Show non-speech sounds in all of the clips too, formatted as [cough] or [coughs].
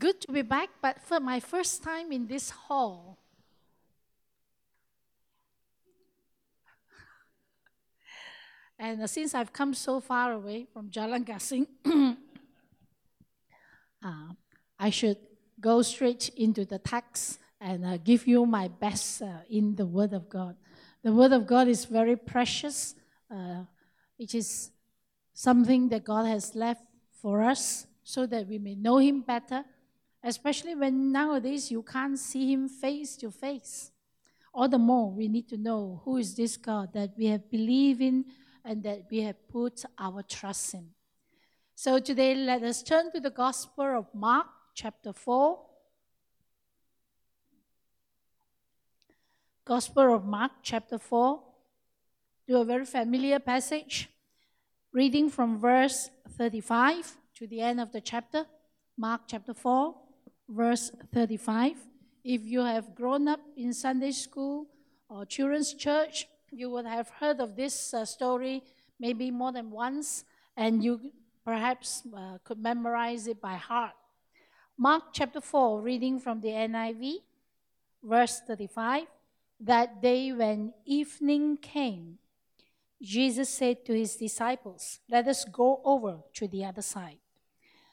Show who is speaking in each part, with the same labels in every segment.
Speaker 1: good to be back, but for my first time in this hall. And uh, since I've come so far away from Jalan Gasing, [coughs] uh, I should go straight into the text and uh, give you my best uh, in the Word of God. The Word of God is very precious. Uh, it is something that God has left for us so that we may know Him better, especially when nowadays you can't see Him face to face. All the more we need to know who is this God that we have believed in and that we have put our trust in. So today, let us turn to the Gospel of Mark, chapter 4. Gospel of Mark, chapter 4, to a very familiar passage, reading from verse 35 to the end of the chapter. Mark chapter 4, verse 35. If you have grown up in Sunday school or children's church, you would have heard of this uh, story maybe more than once, and you perhaps uh, could memorize it by heart. Mark chapter 4, reading from the NIV, verse 35. That day when evening came, Jesus said to his disciples, Let us go over to the other side.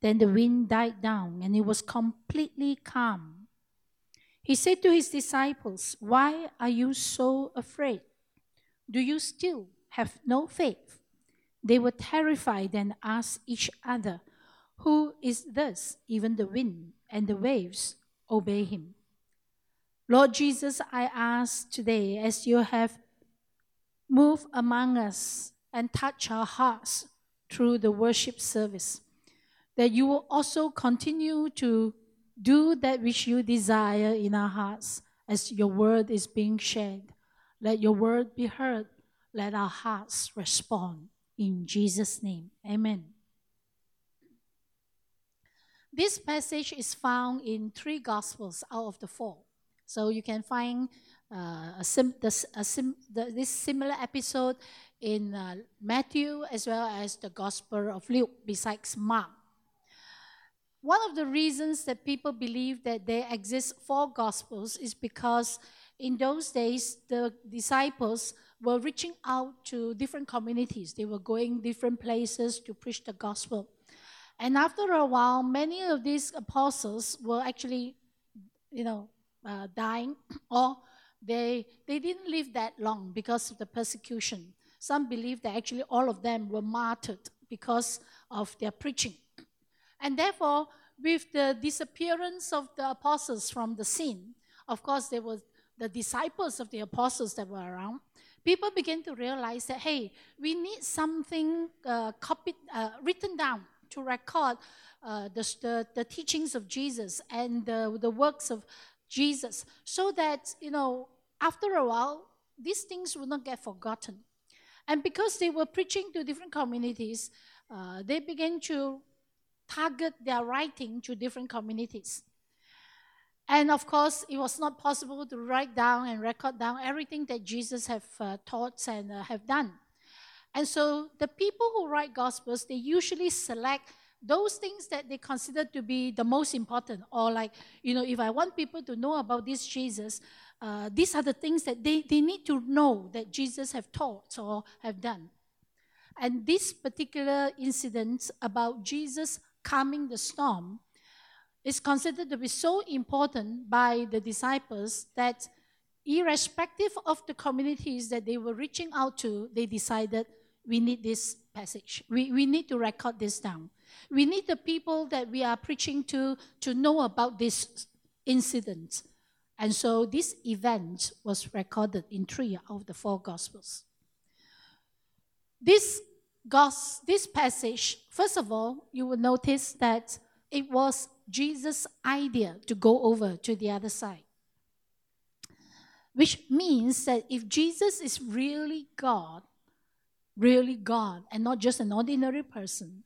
Speaker 1: Then the mm. wind died down, and it was completely calm. He said to his disciples, Why are you so afraid? Do you still have no faith? They were terrified and asked each other, Who is this? Even the wind and the waves obey him. Lord Jesus, I ask today as you have moved among us and touched our hearts through the worship service, that you will also continue to do that which you desire in our hearts as your word is being shared. Let your word be heard. Let our hearts respond. In Jesus' name, amen. This passage is found in three Gospels out of the four. So you can find uh, a sim- the, a sim- the, this similar episode in uh, Matthew as well as the Gospel of Luke, besides Mark. One of the reasons that people believe that there exist four gospels is because in those days the disciples were reaching out to different communities. They were going different places to preach the gospel. And after a while, many of these apostles were actually, you know, uh, dying, [clears throat] or they they didn't live that long because of the persecution. Some believe that actually all of them were martyred because of their preaching. And therefore, with the disappearance of the apostles from the scene, of course, there were the disciples of the apostles that were around. People began to realize that, hey, we need something uh, copied, uh, written down to record uh, the, the, the, teachings of Jesus and the, the works of Jesus so that, you know, after a while, these things will not get forgotten. And because they were preaching to different communities, uh, they began to target their writing to different communities. And of course, it was not possible to write down and record down everything that Jesus have uh, taught and uh, have done. And so the people who write gospels, they usually select those things that they consider to be the most important. Or like, you know, if I want people to know about this Jesus, uh, these are the things that they, they need to know that Jesus have taught or have done. And this particular incident about Jesus calming the storm is considered to be so important by the disciples that irrespective of the communities that they were reaching out to, they decided we need this passage. We, we need to record this down. We need the people that we are preaching to to know about this incident. And so this event was recorded in three of the four Gospels. This God's, this passage, first of all, you will notice that it was Jesus' idea to go over to the other side. Which means that if Jesus is really God, really God, and not just an ordinary person,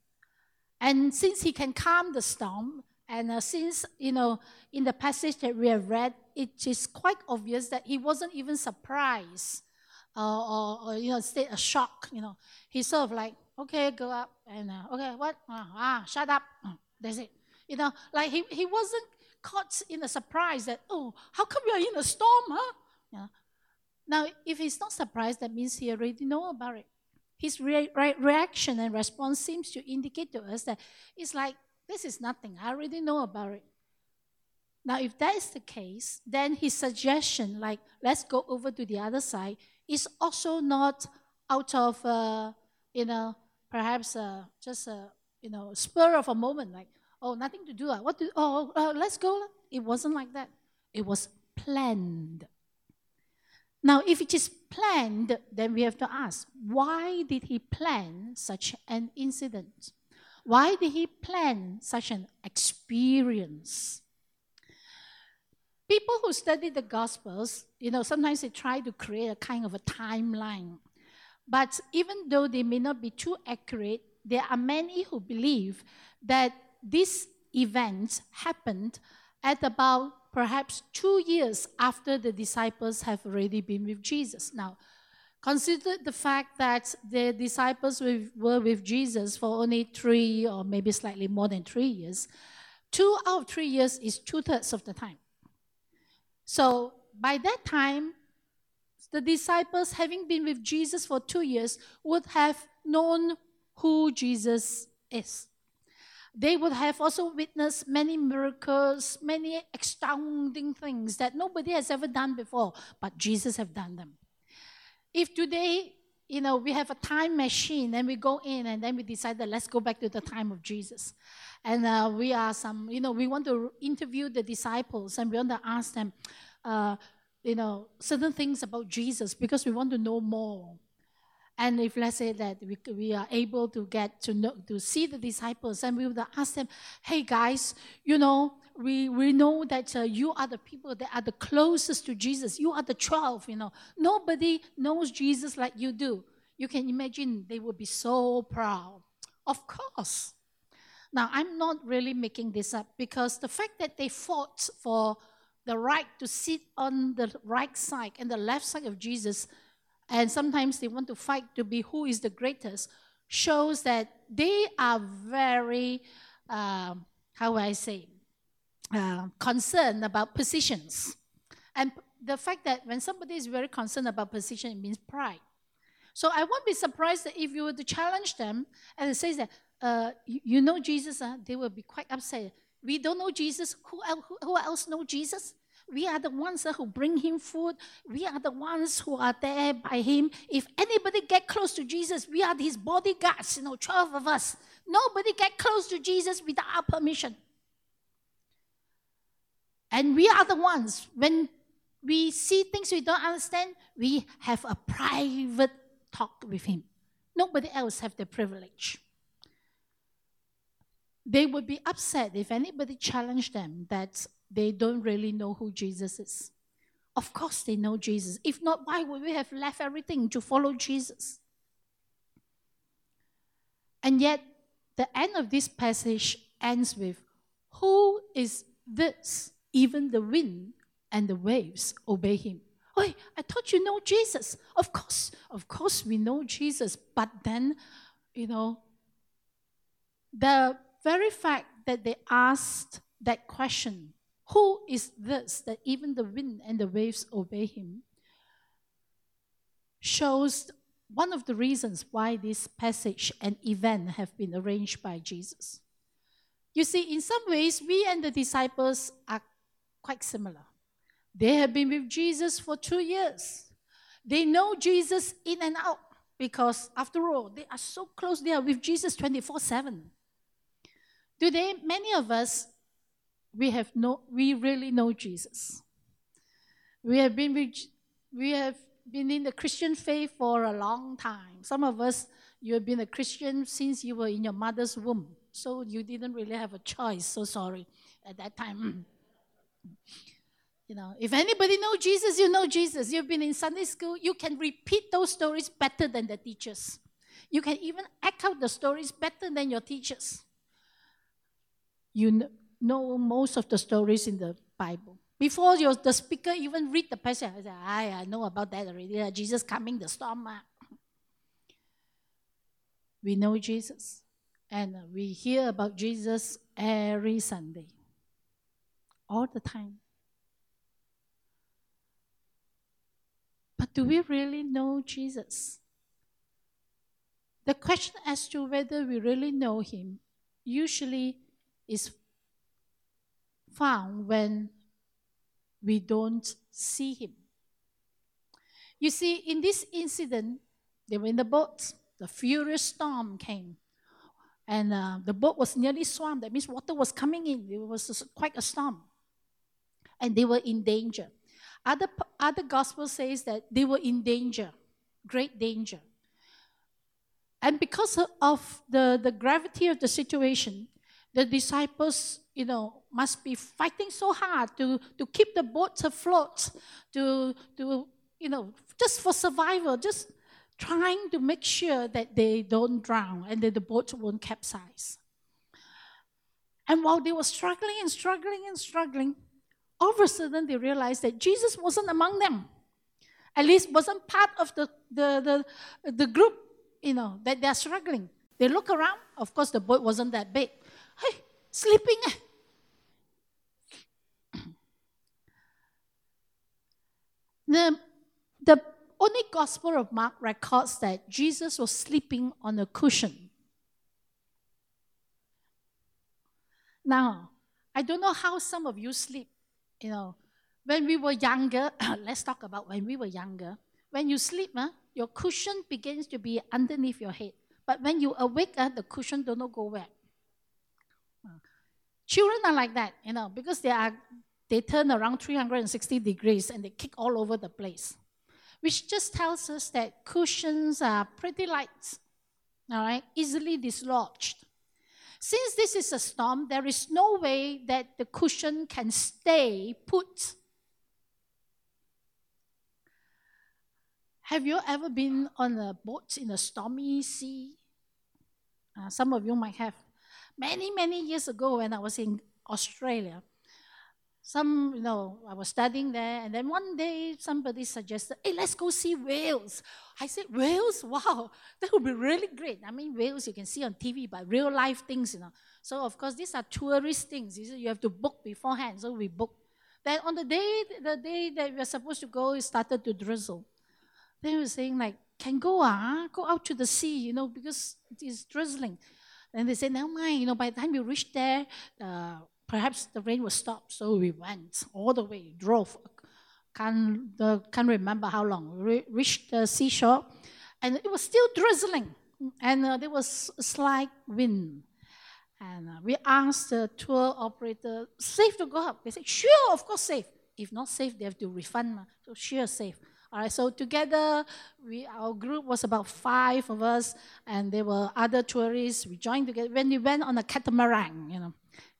Speaker 1: and since he can calm the storm, and uh, since, you know, in the passage that we have read, it is quite obvious that he wasn't even surprised uh, or, or, you know, state a shock, you know. He's sort of like, okay, go up, and uh, okay, what? Uh, ah, shut up. Uh, that's it. You know, like he, he wasn't caught in a surprise that, oh, how come you're in a storm, huh? Know? Now, if he's not surprised, that means he already know about it. His re- re- reaction and response seems to indicate to us that it's like, this is nothing. I already know about it. Now, if that is the case, then his suggestion, like, let's go over to the other side, is also not out of, uh, you know, perhaps uh, just a, you know, spur of a moment, like, oh, nothing to do. Uh, what do, oh, uh, let's go. It wasn't like that. It was planned. Now, if it is planned, then we have to ask, why did he plan such an incident? Why did he plan such an experience? People who study the Gospels, you know, sometimes they try to create a kind of a timeline. But even though they may not be too accurate, there are many who believe that this event happened at about perhaps two years after the disciples have already been with Jesus. Now, consider the fact that the disciples were with Jesus for only three or maybe slightly more than three years. Two out of three years is two thirds of the time. So by that time, the disciples, having been with Jesus for two years, would have known who Jesus is. They would have also witnessed many miracles, many astounding things that nobody has ever done before, but Jesus have done them. If today, you know, we have a time machine and we go in and then we decide that let's go back to the time of Jesus. And uh, we are some, you know, we want to interview the disciples and we want to ask them, uh, you know, certain things about Jesus because we want to know more. And if let's say that we, we are able to get to know to see the disciples, and we would ask them, "Hey guys, you know, we we know that uh, you are the people that are the closest to Jesus. You are the twelve. You know, nobody knows Jesus like you do. You can imagine they would be so proud. Of course. Now I'm not really making this up because the fact that they fought for the right to sit on the right side and the left side of Jesus and sometimes they want to fight to be who is the greatest, shows that they are very, uh, how I say, uh, concerned about positions. And the fact that when somebody is very concerned about position, it means pride. So I won't be surprised that if you were to challenge them and say that, uh, you, you, know Jesus, uh, they will be quite upset. We don't know Jesus. Who, who, who else know Jesus? We are the ones who bring him food. We are the ones who are there by him. If anybody get close to Jesus, we are his bodyguards, you know, 12 of us. Nobody get close to Jesus without our permission. And we are the ones, when we see things we don't understand, we have a private talk with him. Nobody else have the privilege. They would be upset if anybody challenged them that they don't really know who Jesus is. Of course, they know Jesus. If not, why would we have left everything to follow Jesus? And yet, the end of this passage ends with Who is this? Even the wind and the waves obey him. Oh, I thought you know Jesus. Of course, of course, we know Jesus. But then, you know, the very fact that they asked that question who is this that even the wind and the waves obey him? Shows one of the reasons why this passage and event have been arranged by Jesus. You see, in some ways, we and the disciples are quite similar. They have been with Jesus for two years. They know Jesus in and out because, after all, they are so close. They are with Jesus 24 7. Today, many of us we have no, we really know Jesus. We have been with, we have been in the Christian faith for a long time. Some of us, you have been a Christian since you were in your mother's womb, so you didn't really have a choice. So sorry, at that time. [clears throat] You know, if anybody know Jesus, you know Jesus. You've been in Sunday school, you can repeat those stories better than the teachers. You can even act out the stories better than your teachers. You know most of the stories in the Bible. Before your, the speaker even read the passage, I say, I, I know about that already. Jesus coming, the storm. We know Jesus. And we hear about Jesus every Sunday. All the time. But do we really know Jesus? The question as to whether we really know him usually is found when we don't see him. You see, in this incident, they were in the boat, the furious storm came, and uh, the boat was nearly swamped. That means water was coming in, it was quite a storm, and they were in danger. Other, other gospel says that they were in danger, great danger. And because of the, the gravity of the situation, the disciples, you know, must be fighting so hard to, to keep the boat afloat, to, to, you know, just for survival, just trying to make sure that they don't drown and that the boat won't capsize. And while they were struggling and struggling and struggling, all of a sudden they realized that Jesus wasn't among them. At least wasn't part of the, the, the, the group, you know, that they're struggling. They look around, of course the boat wasn't that big. Hey, sleeping. Eh? [clears throat] The, the only Gospel of Mark records that Jesus was sleeping on a cushion. Now, I don't know how some of you sleep you know, when we were younger, [coughs] let's talk about when we were younger. When you sleep, uh, your cushion begins to be underneath your head. But when you awake, uh, the cushion do not go where. Children are like that, you know, because they are they turn around 360 degrees and they kick all over the place. Which just tells us that cushions are pretty light, all right, easily dislodged. Since this is a storm, there is no way that the cushion can stay put. Have you ever been on a boat in a stormy sea? Uh, some of you might have. Many, many years ago, when I was in Australia, some, you know, I was studying there, and then one day somebody suggested, hey, let's go see whales. I said, whales? Wow, [laughs] that would be really great. I mean, whales you can see on TV, but real life things, you know. So, of course, these are tourist things. You have to book beforehand, so we booked. Then on the day, the day that we were supposed to go, it started to drizzle. They were saying like, can go, ah, go out to the sea, you know, because it is drizzling. And they said, never mind, you know, by the time you reach there, uh, perhaps the rain will stop. So we went all the way, drove. Can't, the, can't remember how long. We reached the seashore, and it was still drizzling, and uh, there was a slight wind. And uh, we asked the tour operator, safe to go up? They said, sure, of course, safe. If not safe, they have to refund. So sure, safe. All right, so together, we, our group was about five of us, and there were other tourists. We joined together. When we went on a catamaran, you know,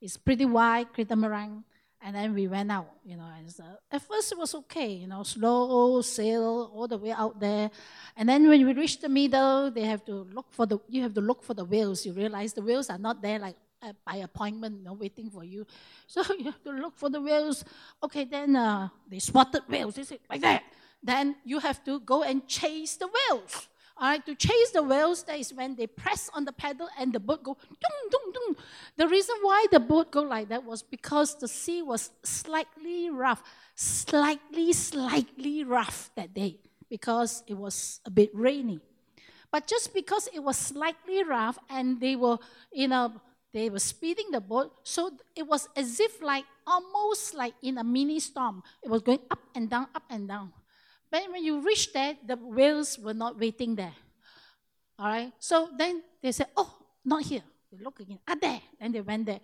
Speaker 1: it's pretty wide, catamaran. And then we went out, you know. And so at first it was okay, you know, slow sail all the way out there. And then when we reach the middle, they have to look for the you have to look for the whales. You realize the whales are not there like uh, by appointment, you know, waiting for you. [laughs] So you have to look for the whales. Okay, then uh, they spotted whales. They said like that. Then you have to go and chase the whales. All right, to chase the whales, that is when they press on the pedal and the boat go dum dum dum. The reason why the boat go like that was because the sea was slightly rough, slightly, slightly rough that day because it was a bit rainy. But just because it was slightly rough and they were, you know, they were speeding the boat, so it was as if like almost like in a mini storm. It was going up and down, up and down. But when you reach there, the whales were not waiting there. All right. So then they said, "Oh, not here." They look again. Ah, there. And they went there.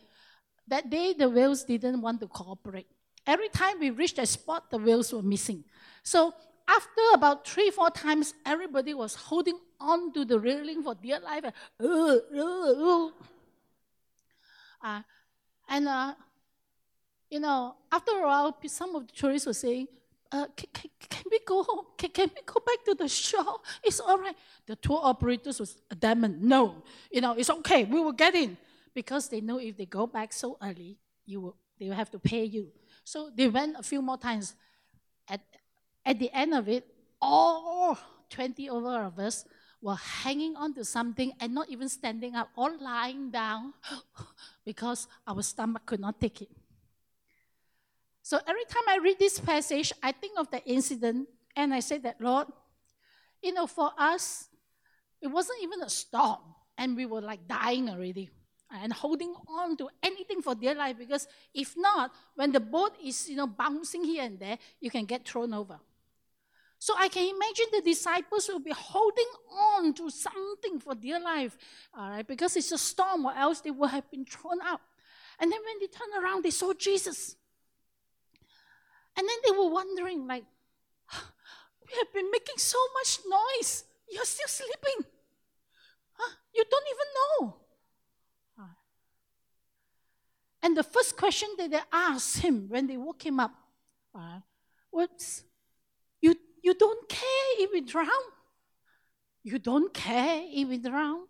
Speaker 1: That day, the whales didn't want to cooperate. Every time we reached a spot, the whales were missing. So after about three, four times, everybody was holding on to the railing for dear life. Uh, uh, uh. Uh, and uh, you know, after a while, some of the tourists were saying, uh, can, can, can, we go home? Can, can we go back to the show? It's all right. The tour operators was adamant, no, you know, it's okay, we will get in. Because they know if they go back so early, you will, they will have to pay you. So they went a few more times. At, at the end of it, all 20 over of us were hanging on to something and not even standing up, all lying down [gasps] because our stomach could not take it. So every time I read this passage, I think of the incident and I say that, Lord, you know, for us, it wasn't even a storm and we were like dying already and holding on to anything for dear life because if not, when the boat is, you know, bouncing here and there, you can get thrown over. So I can imagine the disciples will be holding on to something for dear life, all right, because it's a storm, or else they would have been thrown out. And then when they turn around, they saw Jesus. And then they were wondering, like, [gasps] we have been making so much noise. You're still sleeping. Huh? You don't even know. And the first question that they asked him when they woke him up uh, was, you, you don't care if we drown? You don't care if we drown?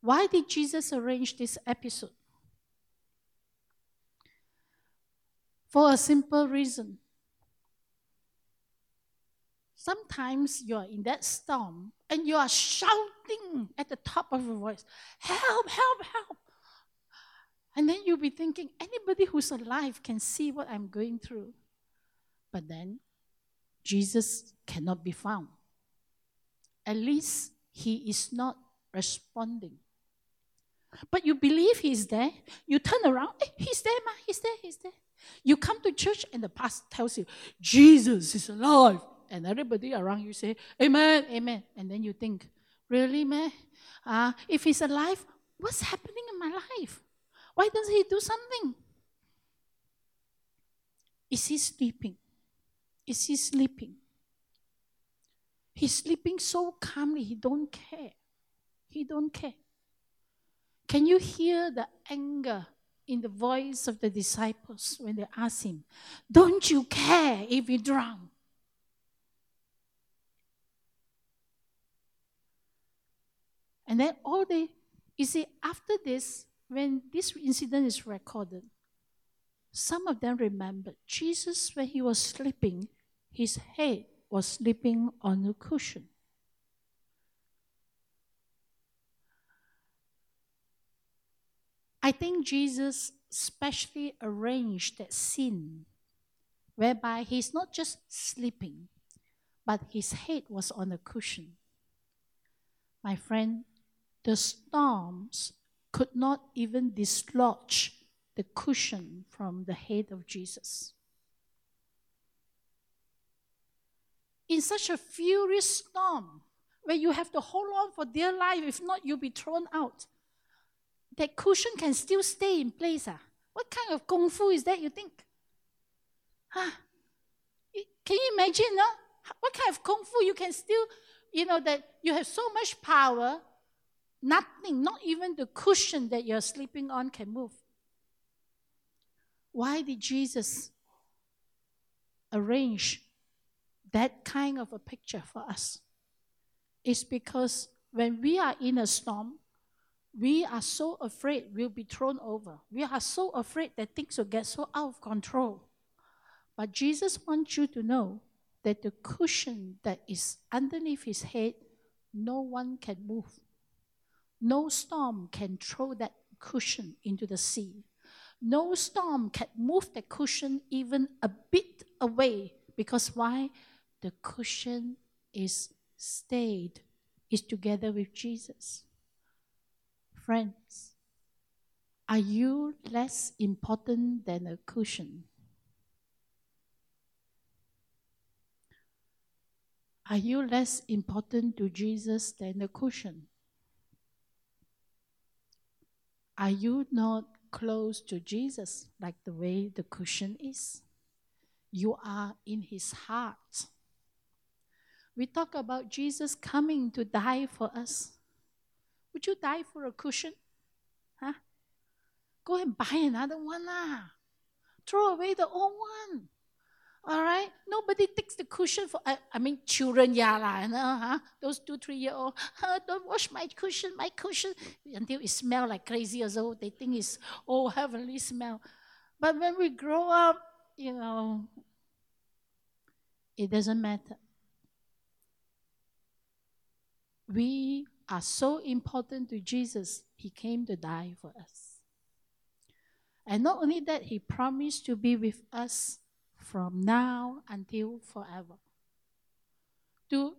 Speaker 1: Why did Jesus arrange this episode? For a simple reason. Sometimes you're in that storm and you are shouting at the top of your voice, Help, help, help. And then you'll be thinking, anybody who's alive can see what I'm going through. But then Jesus cannot be found. At least he is not responding. But you believe he's there. You turn around, hey, he's there, ma, he's there, he's there. You come to church and the pastor tells you, Jesus is alive and everybody around you say, Amen, Amen. And then you think, Really, man? Uh, if he's alive, what's happening in my life? Why doesn't he do something? Is he sleeping? Is he sleeping? He's sleeping so calmly, he don't care. He don't care. Can you hear the anger in the voice of the disciples when they ask him, Don't you care if you drown? And then all they, you see, after this, when this incident is recorded, some of them remembered Jesus, when he was sleeping, his head was sleeping on a cushion. I think Jesus specially arranged that scene whereby he's not just sleeping, but his head was on a cushion. My friend, the storms could not even dislodge the cushion from the head of Jesus. In such a furious storm, where you have to hold on for dear life, if not, you'll be thrown out, that cushion can still stay in place. Ah. What kind of kung fu is that, you think? Huh? Can you imagine? No? What kind of kung fu you can still, you know, that you have so much power Nothing, not even the cushion that you're sleeping on can move. Why did Jesus arrange that kind of a picture for us? It's because when we are in a storm, we are so afraid we'll be thrown over. We are so afraid that things will get so out of control. But Jesus wants you to know that the cushion that is underneath his head, no one can move. No storm can throw that cushion into the sea. No storm can move the cushion even a bit away because why? The cushion is stayed, is together with Jesus. Friends, are you less important than a cushion? Are you less important to Jesus than a cushion? Are you not close to Jesus like the way the cushion is? You are in his heart. We talk about Jesus coming to die for us. Would you die for a cushion? Huh? go and buy another one. Ah. Throw away the old one. All right? Nobody takes the cushion for, I, I mean, children, yeah, la, you know, huh? those two, three year old, [laughs] don't wash my cushion, my cushion, until it smell like crazy as old. they think it's, oh, heavenly smell. But when we grow up, you know, it doesn't matter. We are so important to Jesus, He came to die for us. And not only that, He promised to be with us from now until forever. To,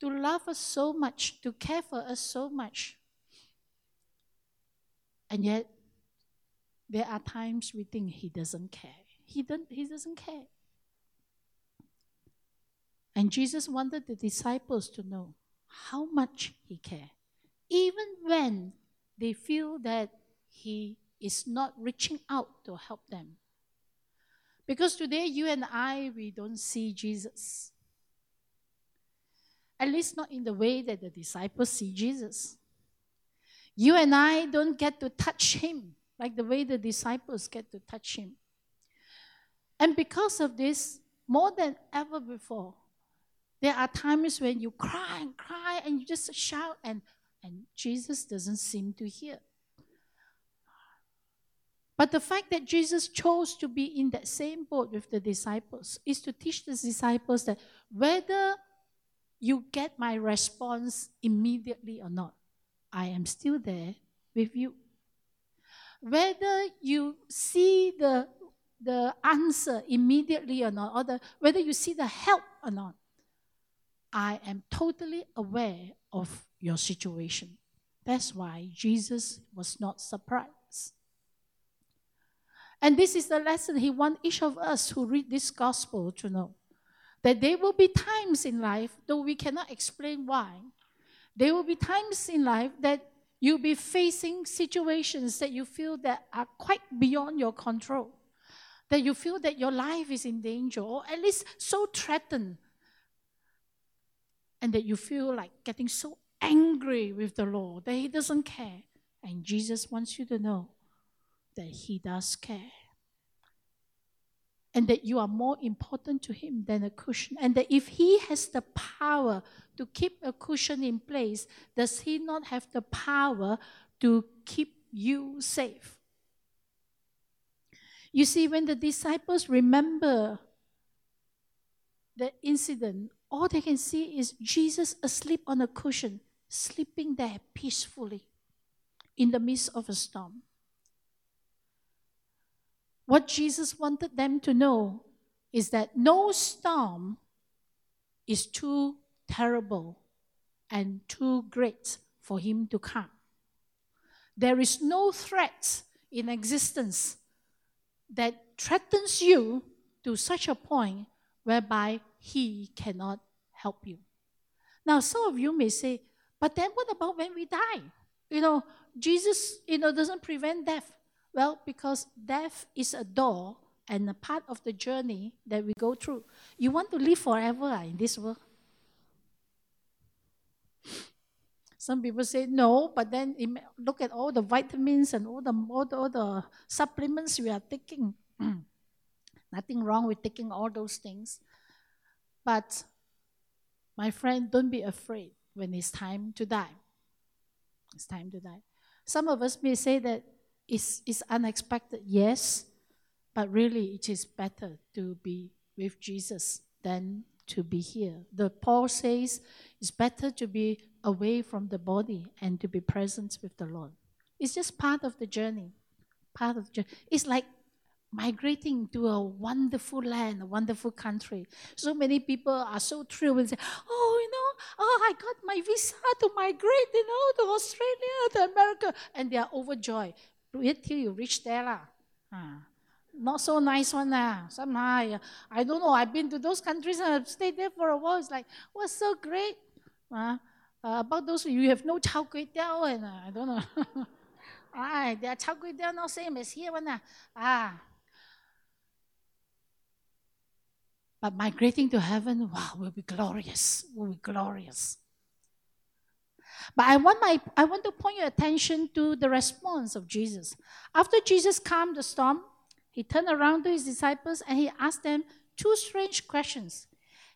Speaker 1: to love us so much, to care for us so much. And yet, there are times we think He doesn't care. He, don't, he doesn't care. And Jesus wanted the disciples to know how much He cared, even when they feel that He is not reaching out to help them. Because today, you and I, we don't see Jesus. At least not in the way that the disciples see Jesus. You and I don't get to touch Him like the way the disciples get to touch Him. And because of this, more than ever before, there are times when you cry and cry and you just shout, and, and Jesus doesn't seem to hear. But the fact that Jesus chose to be in that same boat with the disciples is to teach the disciples that whether you get my response immediately or not, I am still there with you. Whether you see the, the answer immediately or not, or the, whether you see the help or not, I am totally aware of your situation. That's why Jesus was not surprised. And this is the lesson he wants each of us who read this gospel to know. That there will be times in life, though we cannot explain why, there will be times in life that you'll be facing situations that you feel that are quite beyond your control. That you feel that your life is in danger, or at least so threatened and that you feel like getting so angry with the Lord that He doesn't care. And Jesus wants you to know that He does care. And that you are more important to Him than a cushion. And that if He has the power to keep a cushion in place, does He not have the power to keep you safe? You see, when the disciples remember the incident all they can see is Jesus asleep on a cushion, sleeping there peacefully in the midst of a storm. What Jesus wanted them to know is that no storm is too terrible and too great for him to come. There is no threat in existence that threatens you to such a point whereby he cannot help you. Now, some of you may say, but then what about when we die? You know, Jesus, you know, doesn't prevent death. Well, because death is a door and a part of the journey that we go through. You want to live forever ah, in this world? Some people say no, but then look at all the vitamins and all the, all the, all the supplements we are taking. [clears throat] Nothing wrong with taking all those things. But my friend, don't be afraid when it's time to die. It's time to die. Some of us may say that it's, it's unexpected, yes, but really it is better to be with Jesus than to be here. The Paul says it's better to be away from the body and to be present with the Lord. It's just part of the journey. Part of the journey. It's like migrating to a wonderful land, a wonderful country. So many people are so thrilled and say, Oh, you know, oh, I got my visa to migrate, you know, to Australia, to America. And they are overjoyed. Wait till you reach there. Lah. Ah, not so nice one. Lah. Somehow, I don't know. I've been to those countries and I've stayed there for a while. It's like, what's so great? Uh, uh, about those, you have no chao kway and uh, I don't know. [laughs] ah, their chao kway not same as here one. Ah, But migrating to heaven, wow, will be glorious. Will be glorious. But I want, my, I want to point your attention to the response of Jesus. After Jesus calmed the storm, he turned around to his disciples and he asked them two strange questions.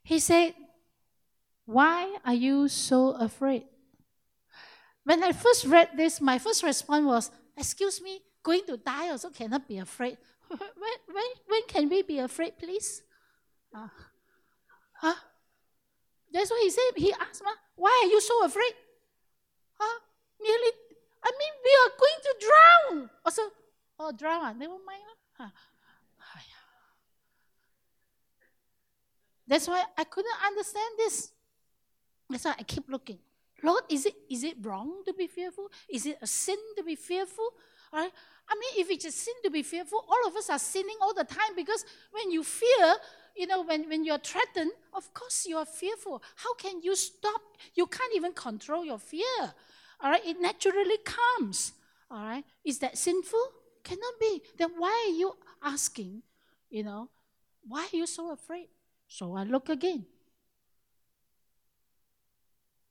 Speaker 1: He said, Why are you so afraid? When I first read this, my first response was, Excuse me, going to die also cannot be afraid. [laughs] when, when, when can we be afraid, please? Uh, huh? That's what he said. He asked, me, Why are you so afraid? Huh? Merely, I mean, we are going to drown. Also, oh, drown, ah, never mind. Huh? That's why I couldn't understand this. That's why I keep looking. Lord, is it is it wrong to be fearful? Is it a sin to be fearful? All right? I mean, if it's a sin to be fearful, all of us are sinning all the time because when you fear, you know, when, when you're threatened, of course you are fearful. How can you stop? You can't even control your fear. All right? It naturally comes. All right? Is that sinful? Cannot be. Then why are you asking, you know, why are you so afraid? So I look again.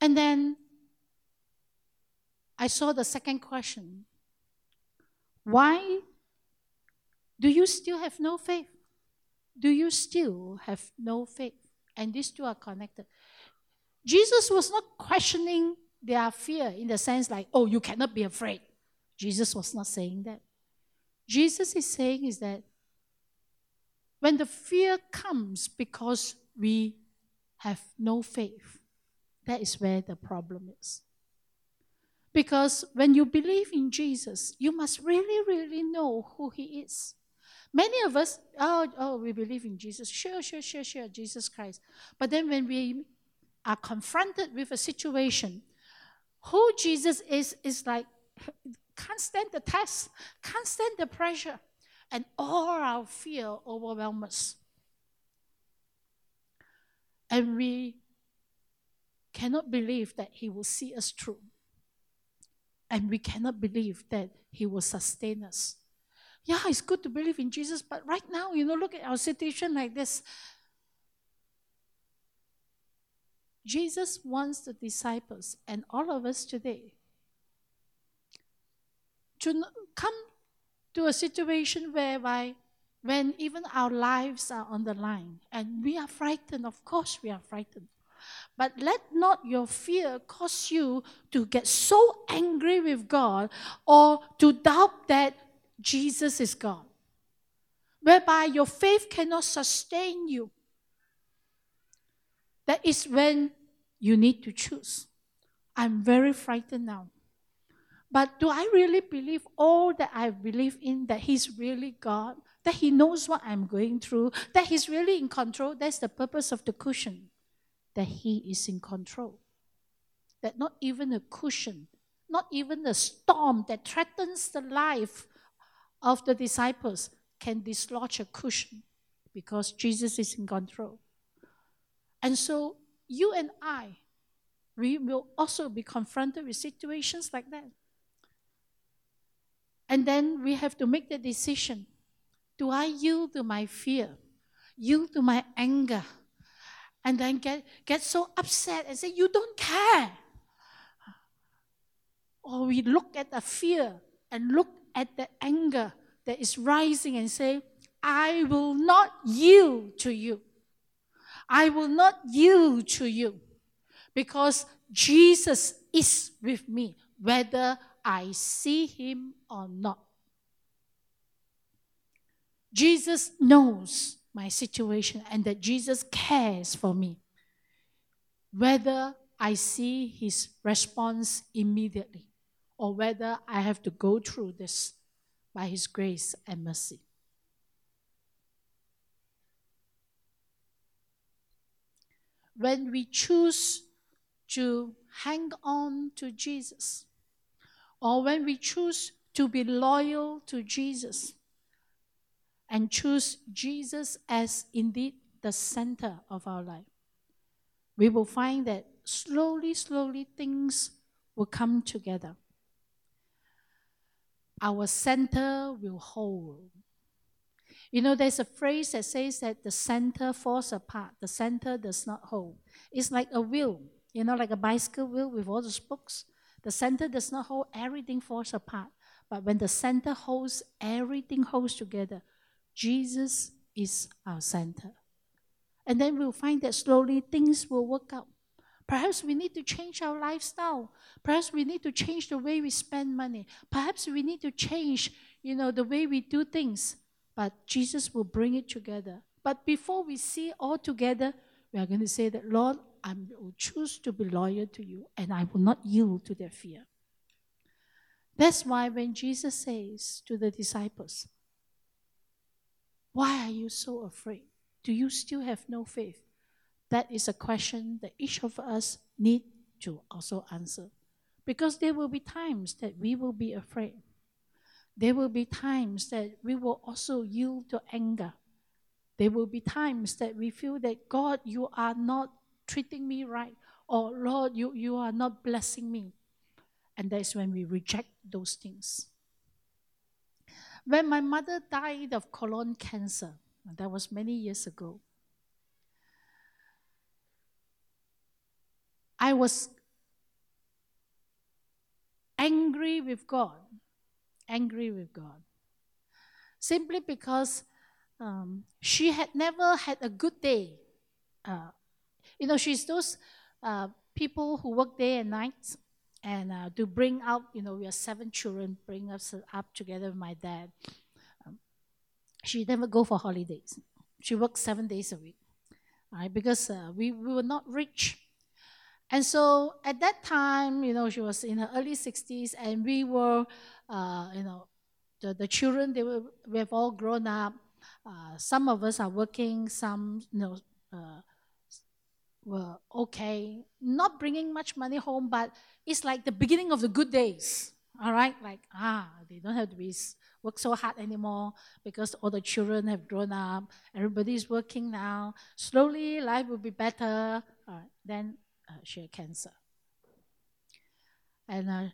Speaker 1: And then I saw the second question Why do you still have no faith? Do you still have no faith? And these two are connected. Jesus was not questioning their fear in the sense like, oh, you cannot be afraid. Jesus was not saying that. Jesus is saying is that when the fear comes because we have no faith, that is where the problem is. Because when you believe in Jesus, you must really, really know who He is. Many of us, oh, oh, we believe in Jesus. Sure, sure, sure, sure, Jesus Christ. But then when we are confronted with a situation, who Jesus is, is like, can't stand the test, can't stand the pressure, and all our fear overwhelms us. And we cannot believe that He will see us through. And we cannot believe that He will sustain us. Yeah, it's good to believe in Jesus, but right now, you know, look at our situation like this. Jesus wants the disciples and all of us today to come to a situation whereby when even our lives are on the line and we are frightened, of course we are frightened. But let not your fear cause you to get so angry with God or to doubt that Jesus is God, whereby your faith cannot sustain you. That is when you need to choose. I'm very frightened now. But do I really believe all that I believe in that He's really God? That He knows what I'm going through? That He's really in control? That's the purpose of the cushion that He is in control. That not even a cushion, not even a storm that threatens the life of the disciples can dislodge a cushion because Jesus is in control. And so you and I, we will also be confronted with situations like that. And then we have to make the decision do I yield to my fear, yield to my anger, and then get, get so upset and say, You don't care. Or we look at the fear and look at the anger that is rising and say, I will not yield to you. I will not yield to you because Jesus is with me, whether I see him or not. Jesus knows my situation and that Jesus cares for me. Whether I see his response immediately or whether I have to go through this by his grace and mercy. When we choose to hang on to Jesus, or when we choose to be loyal to Jesus, and choose Jesus as indeed the center of our life, we will find that slowly, slowly things will come together. Our center will hold. You know, there's a phrase that says that the center falls apart, the center does not hold. It's like a wheel. you know, like a bicycle wheel with all the spokes. The center does not hold, everything falls apart. But when the center holds, everything holds together. Jesus is our center. And then we'll find that slowly things will work out. Perhaps we need to change our lifestyle. Perhaps we need to change the way we spend money. Perhaps we need to change, you know, the way we do things. But Jesus will bring it together. But before we see all together, we are going to say that, Lord, I will choose to be loyal to you and I will not yield to their fear. That's why when Jesus says to the disciples, Why are you so afraid? Do you still have no faith? That is a question that each of us need to also answer. Because there will be times that we will be afraid. There will be times that we will also yield to anger. There will be times that we feel that God, you are not treating me right, or Lord, you, you are not blessing me. And that's when we reject those things. When my mother died of colon cancer, that was many years ago, I was angry with God. Angry with God. Simply because um, she had never had a good day. Uh, you know, she's those uh, people who work day and night and uh, to bring up, you know, we are seven children, bring us up together with my dad. Um, she never go for holidays. She worked seven days a week, right? Because uh, we, we were not rich. And so at that time, you know, she was in her early 60s, and we were, uh, you know, the, the children, they were, we have all grown up. Uh, some of us are working, some, you know, uh, were okay, not bringing much money home, but it's like the beginning of the good days. All right, like ah, they don't have to be work so hard anymore because all the children have grown up. Everybody's working now. Slowly, life will be better. Right, then uh, she cancer, and uh,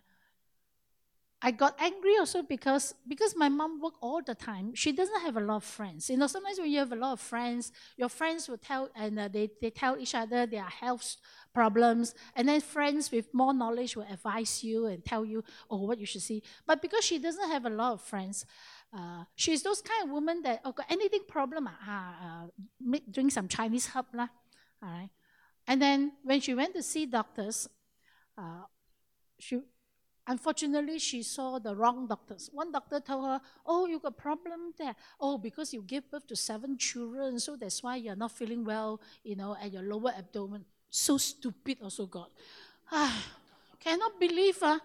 Speaker 1: I got angry also because because my mom worked all the time. She doesn't have a lot of friends. You know, sometimes when you have a lot of friends, your friends will tell and uh, they, they tell each other their health problems, and then friends with more knowledge will advise you and tell you oh what you should see. But because she doesn't have a lot of friends, uh, she's those kind of woman that okay anything problem ah, uh, make, drink some Chinese herb lah, all right. And then when she went to see doctors, uh, she Unfortunately, she saw the wrong doctors. One doctor told her, Oh, you got problem there. Oh, because you gave birth to seven children, so that's why you're not feeling well, you know, at your lower abdomen. So stupid also, God. Ah, cannot believe, ah.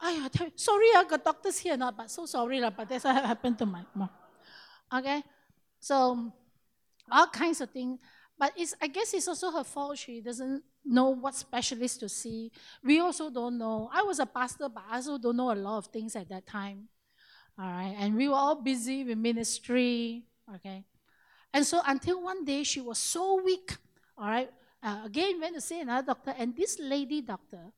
Speaker 1: I tell you, sorry, I got doctors here, now, but so sorry, but that's what happened to my mom. Okay? So, all kinds of things. But it's, I guess it's also her fault. She doesn't know what specialist to see. We also don't know. I was a pastor, but I also don't know a lot of things at that time. All right. And we were all busy with ministry. Okay. And so until one day she was so weak. All right. Uh, again, went to see another doctor. And this lady doctor,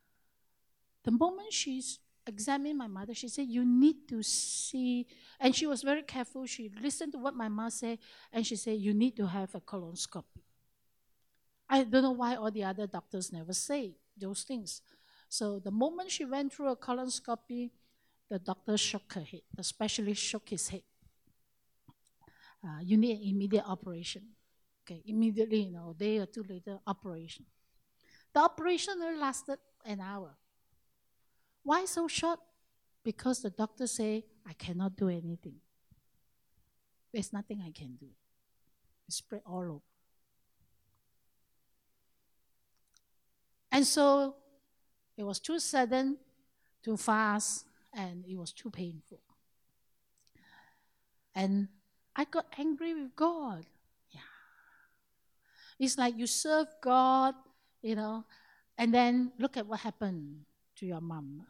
Speaker 1: the moment she's examined my mother, she said, You need to see. And she was very careful. She listened to what my mom said. And she said, You need to have a colonoscopy. I don't know why all the other doctors never say those things. So the moment she went through a colonoscopy, the doctor shook her head. The specialist shook his head. Uh, you need an immediate operation. Okay, immediately, you know, a day or two later, operation. The operation only lasted an hour. Why so short? Because the doctor say I cannot do anything. There's nothing I can do. It spread all over. And so it was too sudden, too fast, and it was too painful. And I got angry with God. Yeah. It's like you serve God, you know, and then look at what happened to your mom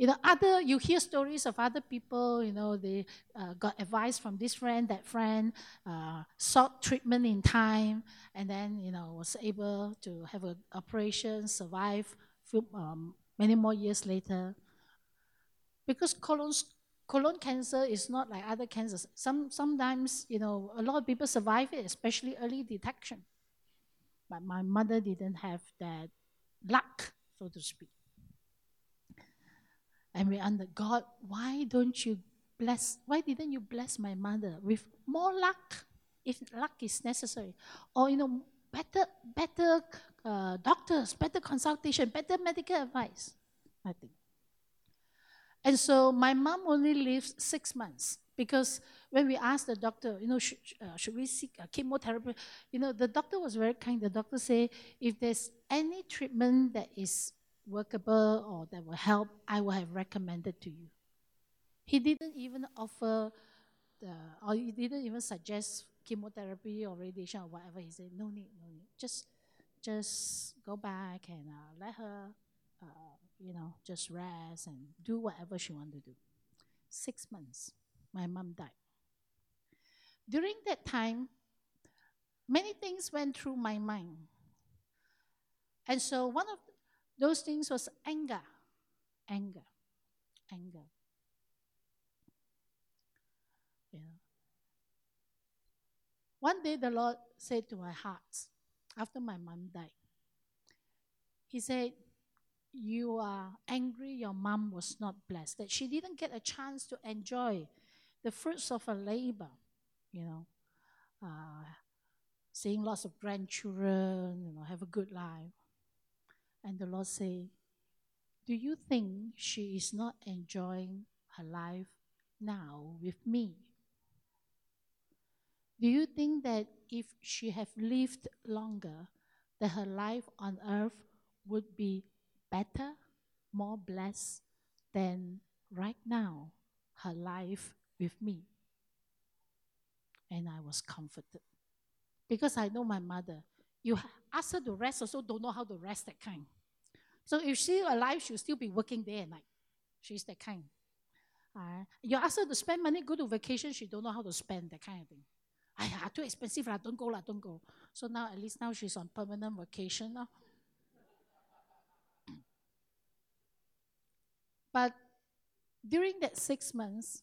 Speaker 1: you know, other you hear stories of other people. You know, they uh, got advice from this friend, that friend, uh, sought treatment in time, and then you know was able to have an operation, survive few, um, many more years later. Because colon colon cancer is not like other cancers. Some sometimes you know a lot of people survive it, especially early detection. But my mother didn't have that luck, so to speak. And we under God, why don't you bless, why didn't you bless my mother with more luck if luck is necessary? Or, you know, better, better uh, doctors, better consultation, better medical advice. I think. And so my mom only lives six months because when we asked the doctor, you know, should, uh, should we seek a chemotherapy? You know, the doctor was very kind. The doctor said, if there's any treatment that is workable or that will help, I will have recommended to you. He didn't even offer the, or he didn't even suggest chemotherapy or radiation or whatever. He said, no need, no need. Just, just go back and uh, let her, uh, you know, just rest and do whatever she want to do. Six months, my mom died. During that time, many things went through my mind. And so one of those things was anger. Anger. Anger. Yeah. One day the Lord said to my heart, after my mom died, He said, You are angry your mom was not blessed, that she didn't get a chance to enjoy the fruits of her labor, you know, uh, seeing lots of grandchildren, you know, have a good life. And the Lord said, Do you think she is not enjoying her life now with me? Do you think that if she have lived longer, that her life on earth would be better, more blessed than right now, her life with me? And I was comforted. Because I know my mother. You ask her to rest, also don't know how to rest that kind. So if she's alive, she'll still be working day and night. She's that kind. Uh, you ask her to spend money, go to vacation, she don't know how to spend that kind of thing. Ay, too expensive, lah, don't go, lah, don't go. So now, at least now she's on permanent vacation. Now. But during that six months,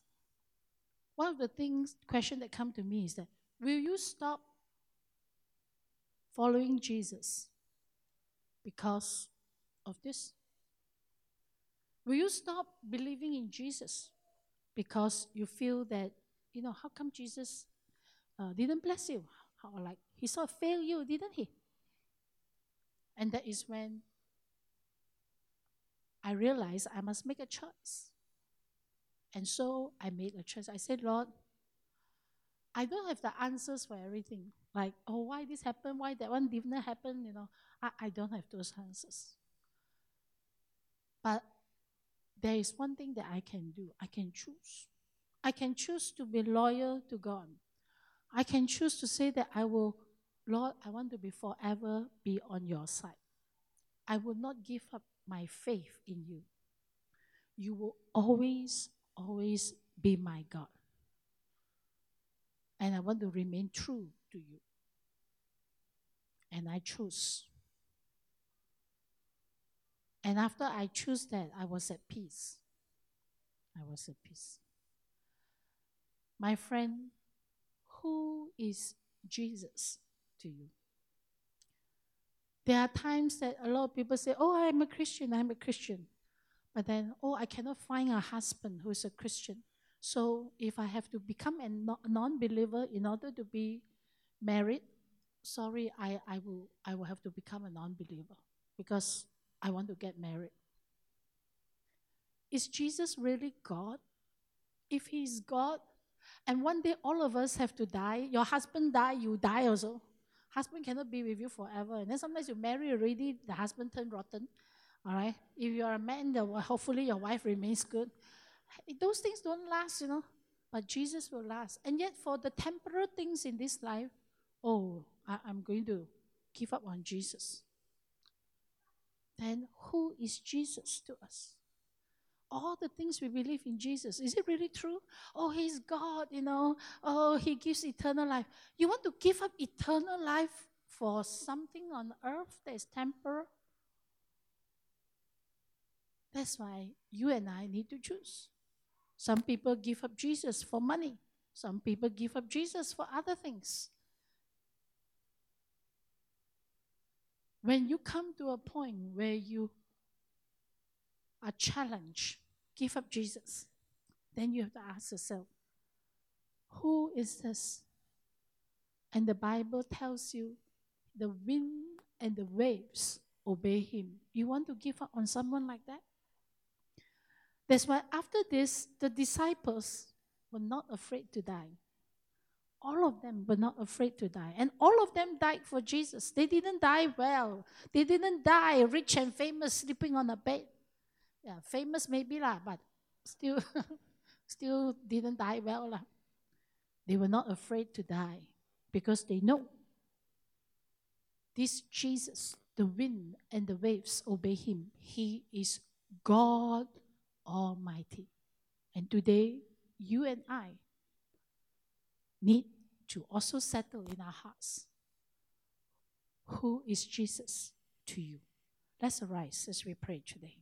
Speaker 1: one of the things, question that come to me is that, will you stop following Jesus because of this? Will you stop believing in Jesus because you feel that, you know, how come Jesus uh, didn't bless you. Like he sort of failed you, didn't he? And that is when I realized I must make a choice. And so I made a choice. I said, Lord, I don't have the answers for everything. Like, oh, why this happened? Why that one didn't happen? You know, I, I don't have those answers. But there is one thing that I can do. I can choose. I can choose to be loyal to God. I can choose to say that I will, Lord, I want to be forever be on your side. I will not give up my faith in you. You will always, always be my God. And I want to remain true to you. And I choose. And after I choose that, I was at peace. I was at peace. My friend, who is Jesus to you? There are times that a lot of people say, Oh, I'm a Christian, I'm a Christian. But then, oh, I cannot find a husband who is a Christian. So if I have to become a non believer in order to be married, sorry, I, I, will, I will have to become a non believer because I want to get married. Is Jesus really God? If He's God, and one day all of us have to die. Your husband die, you die also. Husband cannot be with you forever. And then sometimes you marry already, the husband turn rotten. All right. If you are a man, hopefully your wife remains good. Those things don't last, you know. But Jesus will last. And yet for the temporal things in this life, oh, I, I'm going to give up on Jesus. Then who is Jesus to us? all the things we believe in Jesus. Is it really true? Oh, He's God, you know. Oh, He gives eternal life. You want to give up eternal life for something on earth that is temporal? That's why you and I need to choose. Some people give up Jesus for money, some people give up Jesus for other things. when you come to a point where you are challenged, give up Jesus, then you have to ask yourself, who is this? And the Bible tells you the wind and the waves obey him. You want to give up on someone like that? That's why after this, the disciples were not afraid to die. All of them were not afraid to die. And all of them died for Jesus. They didn't die well. They didn't die rich and famous, sleeping on a bed. Yeah, famous maybe lah, but still, [laughs] still didn't die well lah. They were not afraid to die because they know this Jesus, the wind and the waves obey him. He is God Almighty. And today, you and I need to also settle in our hearts who is Jesus to you. Let's arise as we pray today.